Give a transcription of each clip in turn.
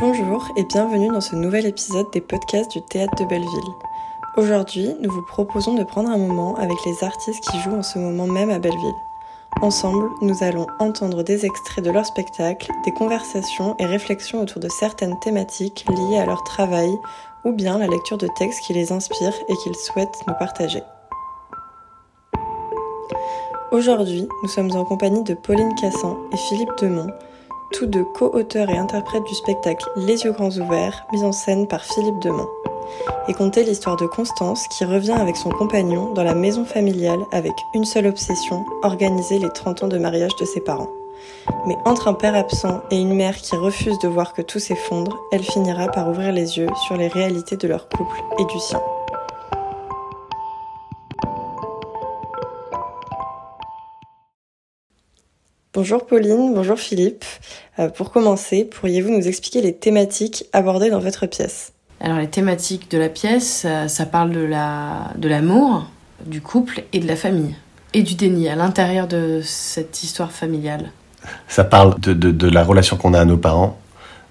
Bonjour et bienvenue dans ce nouvel épisode des podcasts du Théâtre de Belleville. Aujourd'hui, nous vous proposons de prendre un moment avec les artistes qui jouent en ce moment même à Belleville. Ensemble, nous allons entendre des extraits de leur spectacle, des conversations et réflexions autour de certaines thématiques liées à leur travail ou bien la lecture de textes qui les inspirent et qu'ils souhaitent nous partager. Aujourd'hui, nous sommes en compagnie de Pauline Cassan et Philippe Demont, tous deux co-auteurs et interprètes du spectacle Les yeux grands ouverts, mis en scène par Philippe Demont, et conter l'histoire de Constance qui revient avec son compagnon dans la maison familiale avec une seule obsession, organiser les 30 ans de mariage de ses parents. Mais entre un père absent et une mère qui refuse de voir que tout s'effondre, elle finira par ouvrir les yeux sur les réalités de leur couple et du sien. Bonjour Pauline, bonjour Philippe. Euh, pour commencer, pourriez-vous nous expliquer les thématiques abordées dans votre pièce? Alors les thématiques de la pièce, ça, ça parle de la de l'amour, du couple et de la famille et du déni à l'intérieur de cette histoire familiale. Ça parle de, de, de la relation qu'on a à nos parents,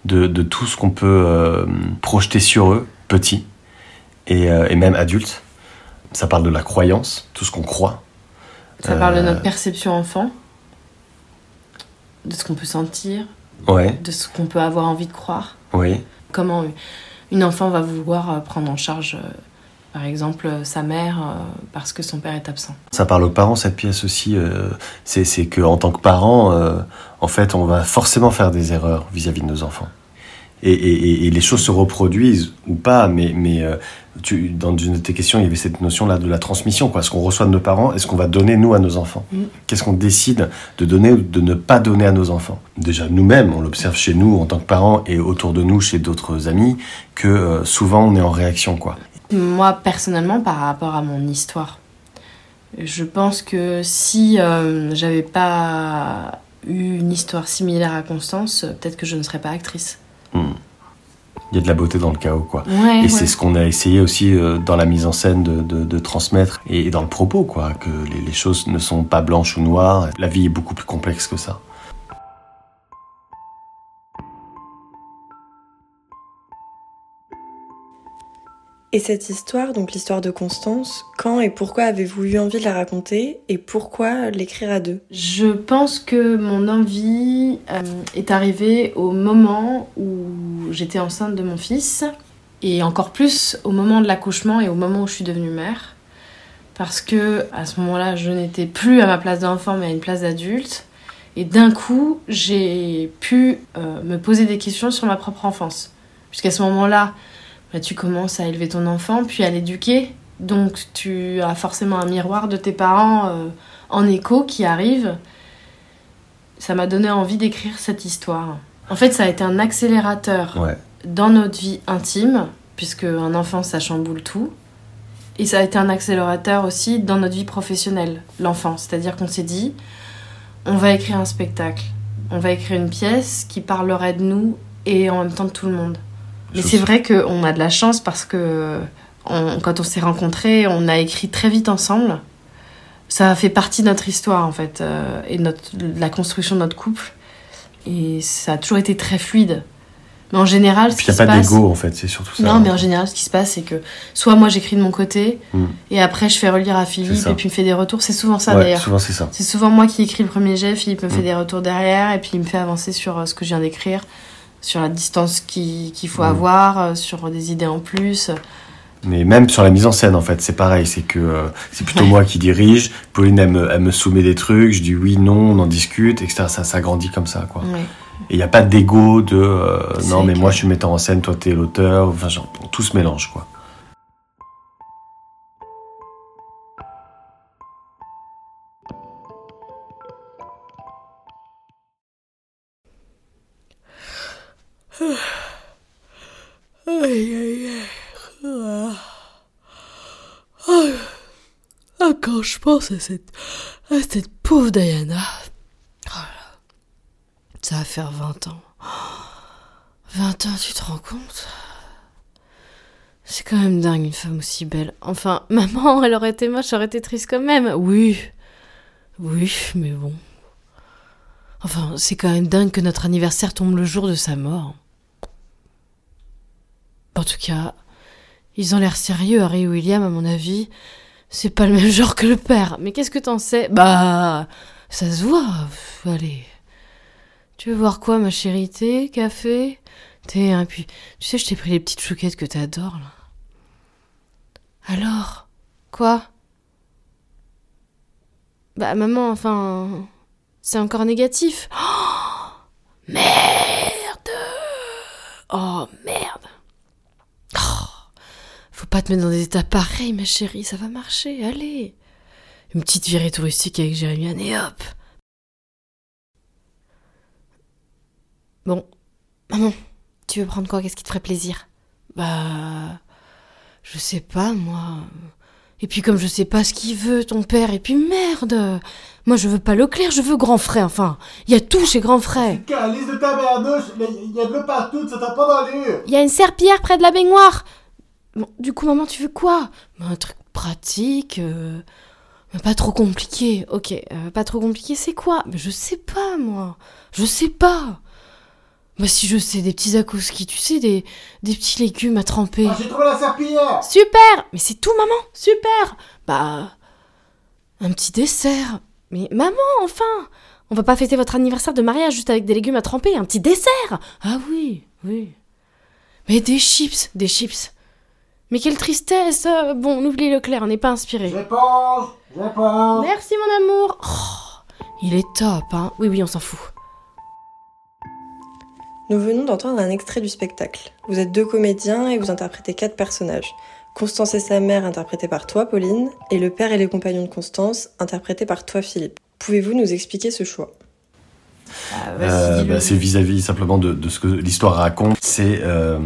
de, de tout ce qu'on peut euh, projeter sur eux, petits et, euh, et même adultes. Ça parle de la croyance, tout ce qu'on croit. Ça parle de notre perception enfant, de ce qu'on peut sentir, Ouais, de ce qu'on peut avoir envie de croire. oui, Comment une enfant va vouloir euh, prendre en charge, euh, par exemple, euh, sa mère parce que son père est absent. ça parle aux parents cette pièce aussi. c'est c'est que en tant que parent, en fait, on va forcément faire des erreurs vis-à-vis de nos enfants. Et, et, et- et les choses se reproduisent ou pas, mais, mais euh, tu, dans une de tes questions, il y avait cette notion-là de la transmission. Quoi. Ce qu'on reçoit de nos parents, est-ce qu'on va donner nous à nos enfants? Mm. Qu'est-ce qu'on décide de donner ou de ne pas donner à nos enfants? Déjà, nous-mêmes, on l'observe chez nous en tant que parents et autour de nous chez d'autres amis, que euh, souvent on est en réaction. quoi. Moi, personnellement, par rapport à mon histoire, je pense que si euh, j'avais pas eu une histoire similaire à Constance, peut-être que je ne serais pas actrice. Il y a de la beauté dans le chaos. quoi. Ouais, Et ouais. c'est ce qu'on a essayé aussi euh, dans la mise en scène de, de- de transmettre et, et dans le propos, quoi, que les, les choses ne sont pas blanches ou noires. La vie est beaucoup plus complexe que ça. Et cette histoire, donc l'histoire de Constance, quand et pourquoi avez-vous eu envie de la raconter et pourquoi l'écrire à deux? Je pense que mon envie euh, est arrivée au moment où j'étais enceinte de mon fils et encore plus au moment de l'accouchement et au moment où je suis devenue mère. Parce que à ce moment-là, je n'étais plus à ma place d'enfant mais à une place d'adulte. Et d'un coup, j'ai pu euh, me poser des questions sur ma propre enfance. Puisqu'à ce moment-là, bah, tu commences à élever ton enfant, puis à l'éduquer. Donc tu as forcément un miroir de tes parents euh, en écho qui arrive. Ça m'a donné envie d'écrire cette histoire. En fait, ça a été un accélérateur Ouais. dans notre vie intime, puisque un enfant, ça chamboule tout. Et ça a été un accélérateur aussi dans notre vie professionnelle, l'enfant. C'est-à-dire qu'on s'est dit, on va écrire un spectacle, on va écrire une pièce qui parlerait de nous et en même temps de tout le monde. Mais c'est vrai qu'on a de la chance parce que on- quand on s'est rencontrés, on a écrit très vite ensemble. Ça a fait partie de notre histoire en fait euh, et notre, de la construction de notre couple. Et ça a toujours été très fluide. Mais en général, ce qui il n'y se a pas passe... d'ego, en fait, c'est surtout ça. Non, mais en général, ce qui se passe, c'est que soit moi j'écris de mon côté, Mm. et après je fais relire à Philippe, et puis il me fait des retours. C'est souvent ça Ouais, d'ailleurs. souvent c'est ça. C'est souvent moi qui écris le premier jet, Philippe me fait Mm. des retours derrière, et puis il me fait avancer sur euh, ce que je viens d'écrire, sur la distance qui- qu'il faut Mm. avoir, euh, sur des idées en plus. Mais même sur la mise en scène, en fait, c'est pareil. C'est que euh, c'est plutôt moi qui dirige. Pauline, elle me, elle me soumet des trucs. Je dis oui, non, on en discute, etc. Ça, ça grandit comme ça, quoi. Ouais. Et il n'y a pas d'ego de euh, non, mais moi je suis metteur en scène, toi t'es l'auteur. Enfin, genre, tout se mélange, quoi. Ah, quand je pense à cette, pauvre Diana. Oh. Ça va faire 20 ans. 20 ans, tu te rends compte? C'est quand même dingue une femme aussi belle. Enfin, maman, elle aurait été moche, j'aurais été triste quand même. Oui. Oui, mais bon. Enfin, c'est quand même dingue que notre anniversaire tombe le jour de sa mort. En tout cas, ils ont l'air sérieux, Harry et William, à mon avis. C'est pas le même genre que le père. Mais qu'est-ce que t'en sais? Bah, ça se voit. Allez. Tu veux voir quoi, ma chérie? Café? Thé, hein, puis... Tu sais, je t'ai pris les petites chouquettes que t'adores, là. Alors Quoi? Bah, maman, enfin... C'est encore négatif. Oh Merde Oh, merde pas te mettre dans des états pareils, ma chérie, ça va marcher, allez Une petite virée touristique avec Jérémiane et hop Bon, maman, tu veux prendre quoi? Qu'est-ce qui te ferait plaisir? Bah... Je sais pas, moi. Et puis comme je sais pas ce qu'il veut, ton père, et puis merde Moi je veux pas Leclerc, je veux grand frère, enfin. Il y a tout chez grand frère. Calice de ta il y a de l'eau partout, ça t'a pas dans l'eau. Il y a une serpillière près de la baignoire. Du coup, maman, tu veux quoi? Bah, Un truc pratique, euh, mais pas trop compliqué. Ok, euh, pas trop compliqué, c'est quoi? Mais je sais pas, moi. Je sais pas. Bah si je sais, des petits akouski, tu sais, des, des petits légumes à tremper. Ah, j'ai trouvé la serpillière. Super Mais c'est tout, maman Super Bah. Un petit dessert. Mais maman, enfin On va pas fêter votre anniversaire de mariage juste avec des légumes à tremper, un petit dessert Ah oui, oui. Mais des chips, des chips. Mais quelle tristesse Bon, on oublie Leclerc, on n'est pas inspiré. J'éponge, j'éponge. Merci mon amour Oh, Il est top, hein Oui, oui, on s'en fout. Nous venons d'entendre un extrait du spectacle. Vous êtes deux comédiens et vous interprétez quatre personnages. Constance et sa mère, interprétées par toi, Pauline, et le père et les compagnons de Constance, interprétés par toi, Philippe. Pouvez-vous nous expliquer ce choix? Ah, Euh, bah, c'est vis-à-vis simplement de, de ce que l'histoire raconte. C'est euh,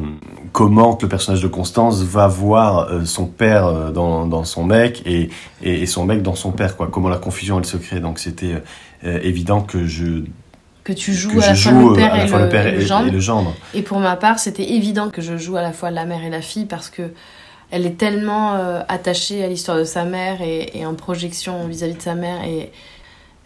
comment le personnage de Constance va voir euh, son père dans, dans son mec et, et, et son mec dans son père. Quoi. Comment la confusion elle se crée. Donc c'était évident que je, que tu joues que à la fois joue le père, à la et, fois le, le père et le et, gendre. et le gendre. Et pour ma part, c'était évident que je joue à la fois la mère et la fille parce que elle est tellement euh, attachée à l'histoire de sa mère et, et en projection vis-à-vis de sa mère et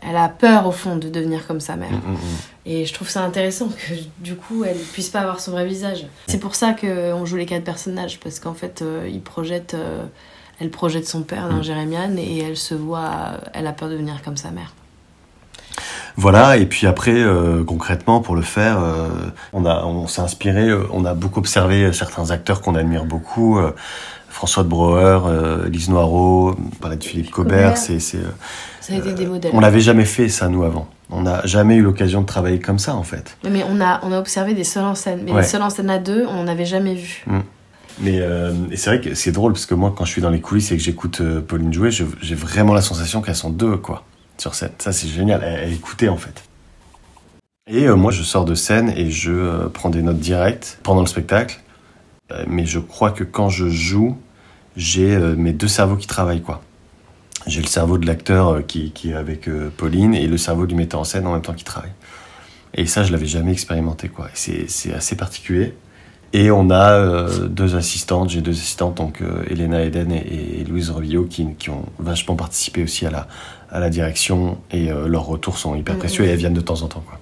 elle a peur au fond de devenir comme sa mère. Mm, mm, mm. Et je trouve ça intéressant que du coup elle puisse pas avoir son vrai visage. C'est pour ça qu'on joue les quatre personnages parce qu'en fait euh, ils projettent, euh, elle projette son père dans Mm. Jérémiane et elle se voit, elle a peur de devenir comme sa mère. Voilà, et puis après, euh, concrètement, pour le faire, euh, on, a, on s'est inspiré, euh, on a beaucoup observé certains acteurs qu'on admire beaucoup. Euh, François de Brouwer, euh, Lise Noireau, on parlait de Philippe Cobert, c'est, c'est, euh, Ça a été des modèles. on n'avait jamais fait ça, nous, avant. On n'a jamais eu l'occasion de travailler comme ça, en fait. Mais on a, on a observé des seuls en scène. Mais Ouais. les seuls en scène à deux, on n'avait jamais vu. Mais euh, et c'est vrai que c'est drôle, parce que moi, quand je suis dans les coulisses et que j'écoute euh, Pauline jouer, je- j'ai vraiment la sensation qu'elles sont deux, quoi, sur scène. Ça, c'est génial, elle, elle écoutait, en fait. Et euh, moi, je sors de scène et je euh, prends des notes directes pendant le spectacle. Euh, mais je crois que quand je joue, j'ai euh, mes deux cerveaux qui travaillent, quoi. J'ai le cerveau de l'acteur euh, qui, qui est avec euh, Pauline et le cerveau du metteur en scène en même temps qui travaille. Et ça, je l'avais jamais expérimenté, quoi. C'est assez particulier. Et on a euh, deux assistantes, j'ai deux assistantes, donc euh, Elena Eden et, et Louise Revillot, qui, qui ont vachement participé aussi à la, à la direction, et euh, leurs retours sont hyper précieux, et elles viennent de temps en temps. Quoi.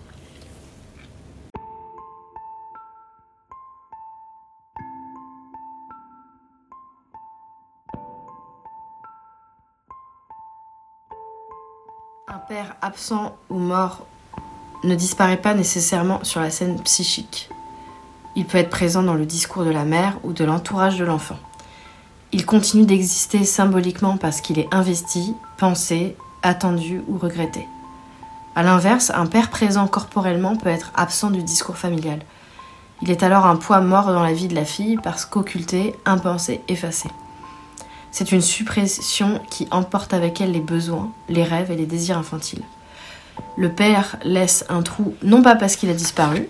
Un père absent ou mort ne disparaît pas nécessairement sur la scène psychique. Il peut être présent dans le discours de la mère ou de l'entourage de l'enfant. Il continue d'exister symboliquement parce qu'il est investi, pensé, attendu ou regretté. A l'inverse, un père présent corporellement peut être absent du discours familial. Il est alors un poids mort dans la vie de la fille parce qu'occulté, impensé, effacé. C'est une suppression qui emporte avec elle les besoins, les rêves et les désirs infantiles. Le père laisse un trou non pas parce qu'il a disparu,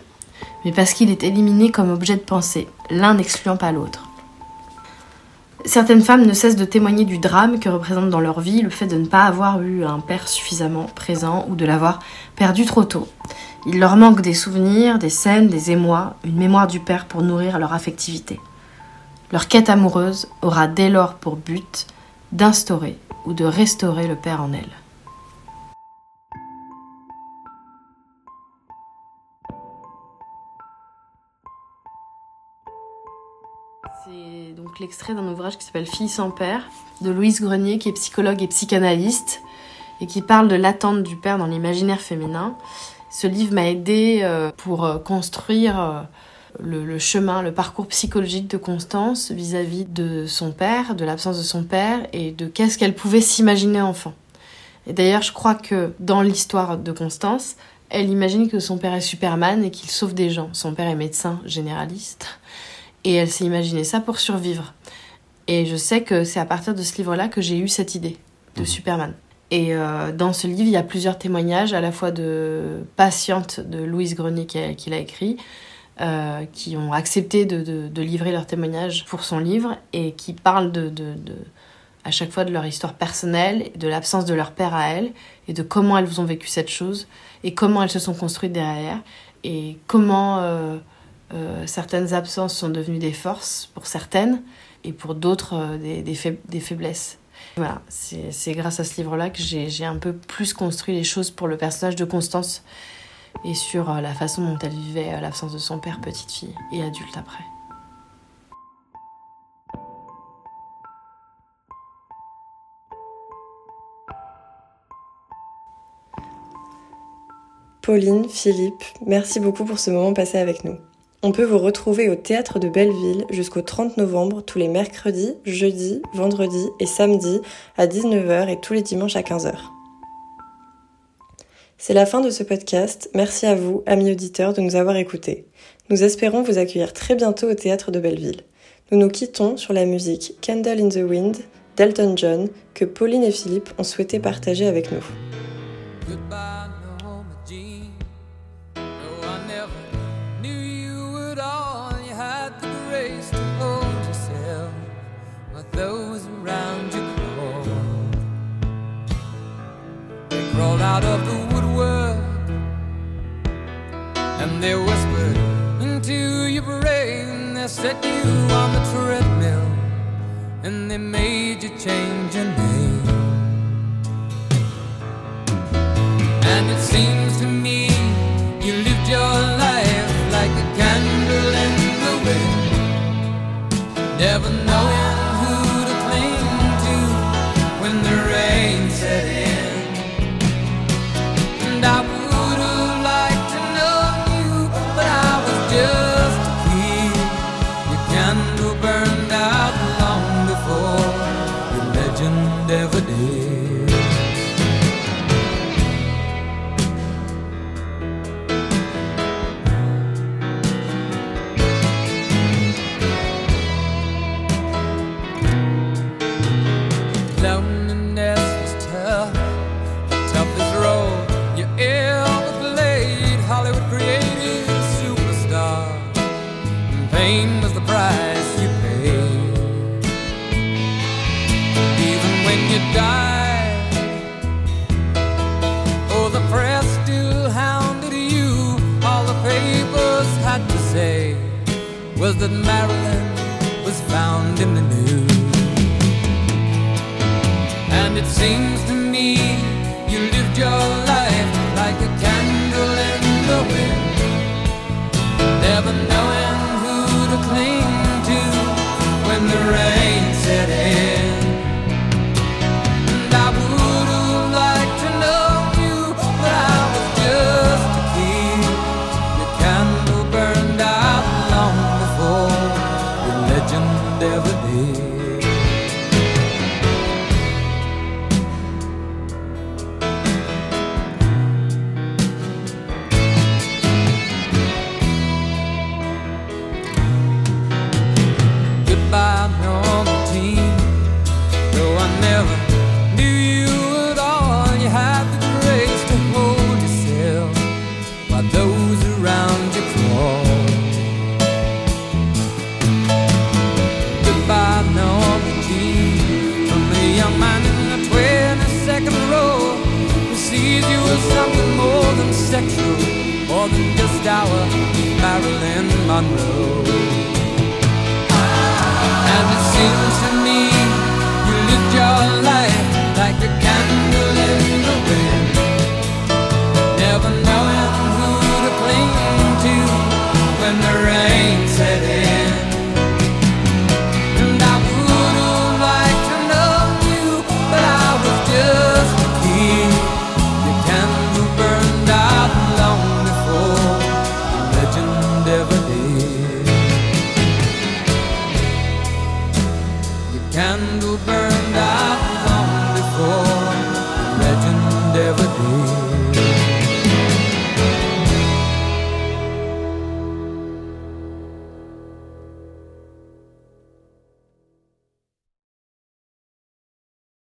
mais parce qu'il est éliminé comme objet de pensée, l'un n'excluant pas l'autre. Certaines femmes ne cessent de témoigner du drame que représente dans leur vie le fait de ne pas avoir eu un père suffisamment présent ou de l'avoir perdu trop tôt. Il leur manque des souvenirs, des scènes, des émois, une mémoire du père pour nourrir leur affectivité. Leur quête amoureuse aura dès lors pour but d'instaurer ou de restaurer le père en elle. C'est donc l'extrait d'un ouvrage qui s'appelle Fille sans père de Louise Grenier, qui est psychologue et psychanalyste et qui parle de l'attente du père dans l'imaginaire féminin. Ce livre m'a aidé euh, pour euh, construire euh, le, le chemin, le parcours psychologique de Constance vis-à-vis de son père, de l'absence de son père et de qu'est-ce qu'elle pouvait s'imaginer enfant. Et d'ailleurs, je crois que dans l'histoire de Constance, elle imagine que son père est Superman et qu'il sauve des gens. Son père est médecin généraliste et elle s'est imaginé ça pour survivre. Et je sais que c'est à partir de ce livre-là que j'ai eu cette idée de Mhm. Superman. Et euh, dans ce livre, il y a plusieurs témoignages, à la fois de patientes de Louise Grenier qui a, qui l'a écrit, euh, qui ont accepté de, livrer leurs témoignages pour son livre et qui parlent à chaque fois de leur histoire personnelle, de l'absence de leur père à elles et de comment elles ont vécu cette chose et comment elles se sont construites derrière et comment euh, euh, certaines absences sont devenues des forces pour certaines et pour d'autres des, des faib- des faiblesses. Voilà, c'est grâce à ce livre-là que j'ai un peu plus construit les choses pour le personnage de Constance et sur euh, la façon dont elle vivait euh, l'absence de son père, petite fille et adulte après. Pauline, Philippe, merci beaucoup pour ce moment passé avec nous. On peut vous retrouver au théâtre de Belleville jusqu'au 30 novembre tous les mercredis, jeudis, vendredis et samedis à 19h et tous les dimanches à 15h. C'est la fin de ce podcast. Merci à vous, amis auditeurs, de nous avoir écoutés. Nous espérons vous accueillir très bientôt au théâtre de Belleville. Nous nous quittons sur la musique Candle in the Wind d'Elton John que Pauline et Philippe ont souhaité partager avec nous. And they whispered into your brain. They set you on the treadmill and they made you change your name. And it seems to me you lived your life like a candle in the wind, never was that Marilyn was found in the news. And it seems sexual, more than just our Marilyn Monroe. And it seems to me you lived your life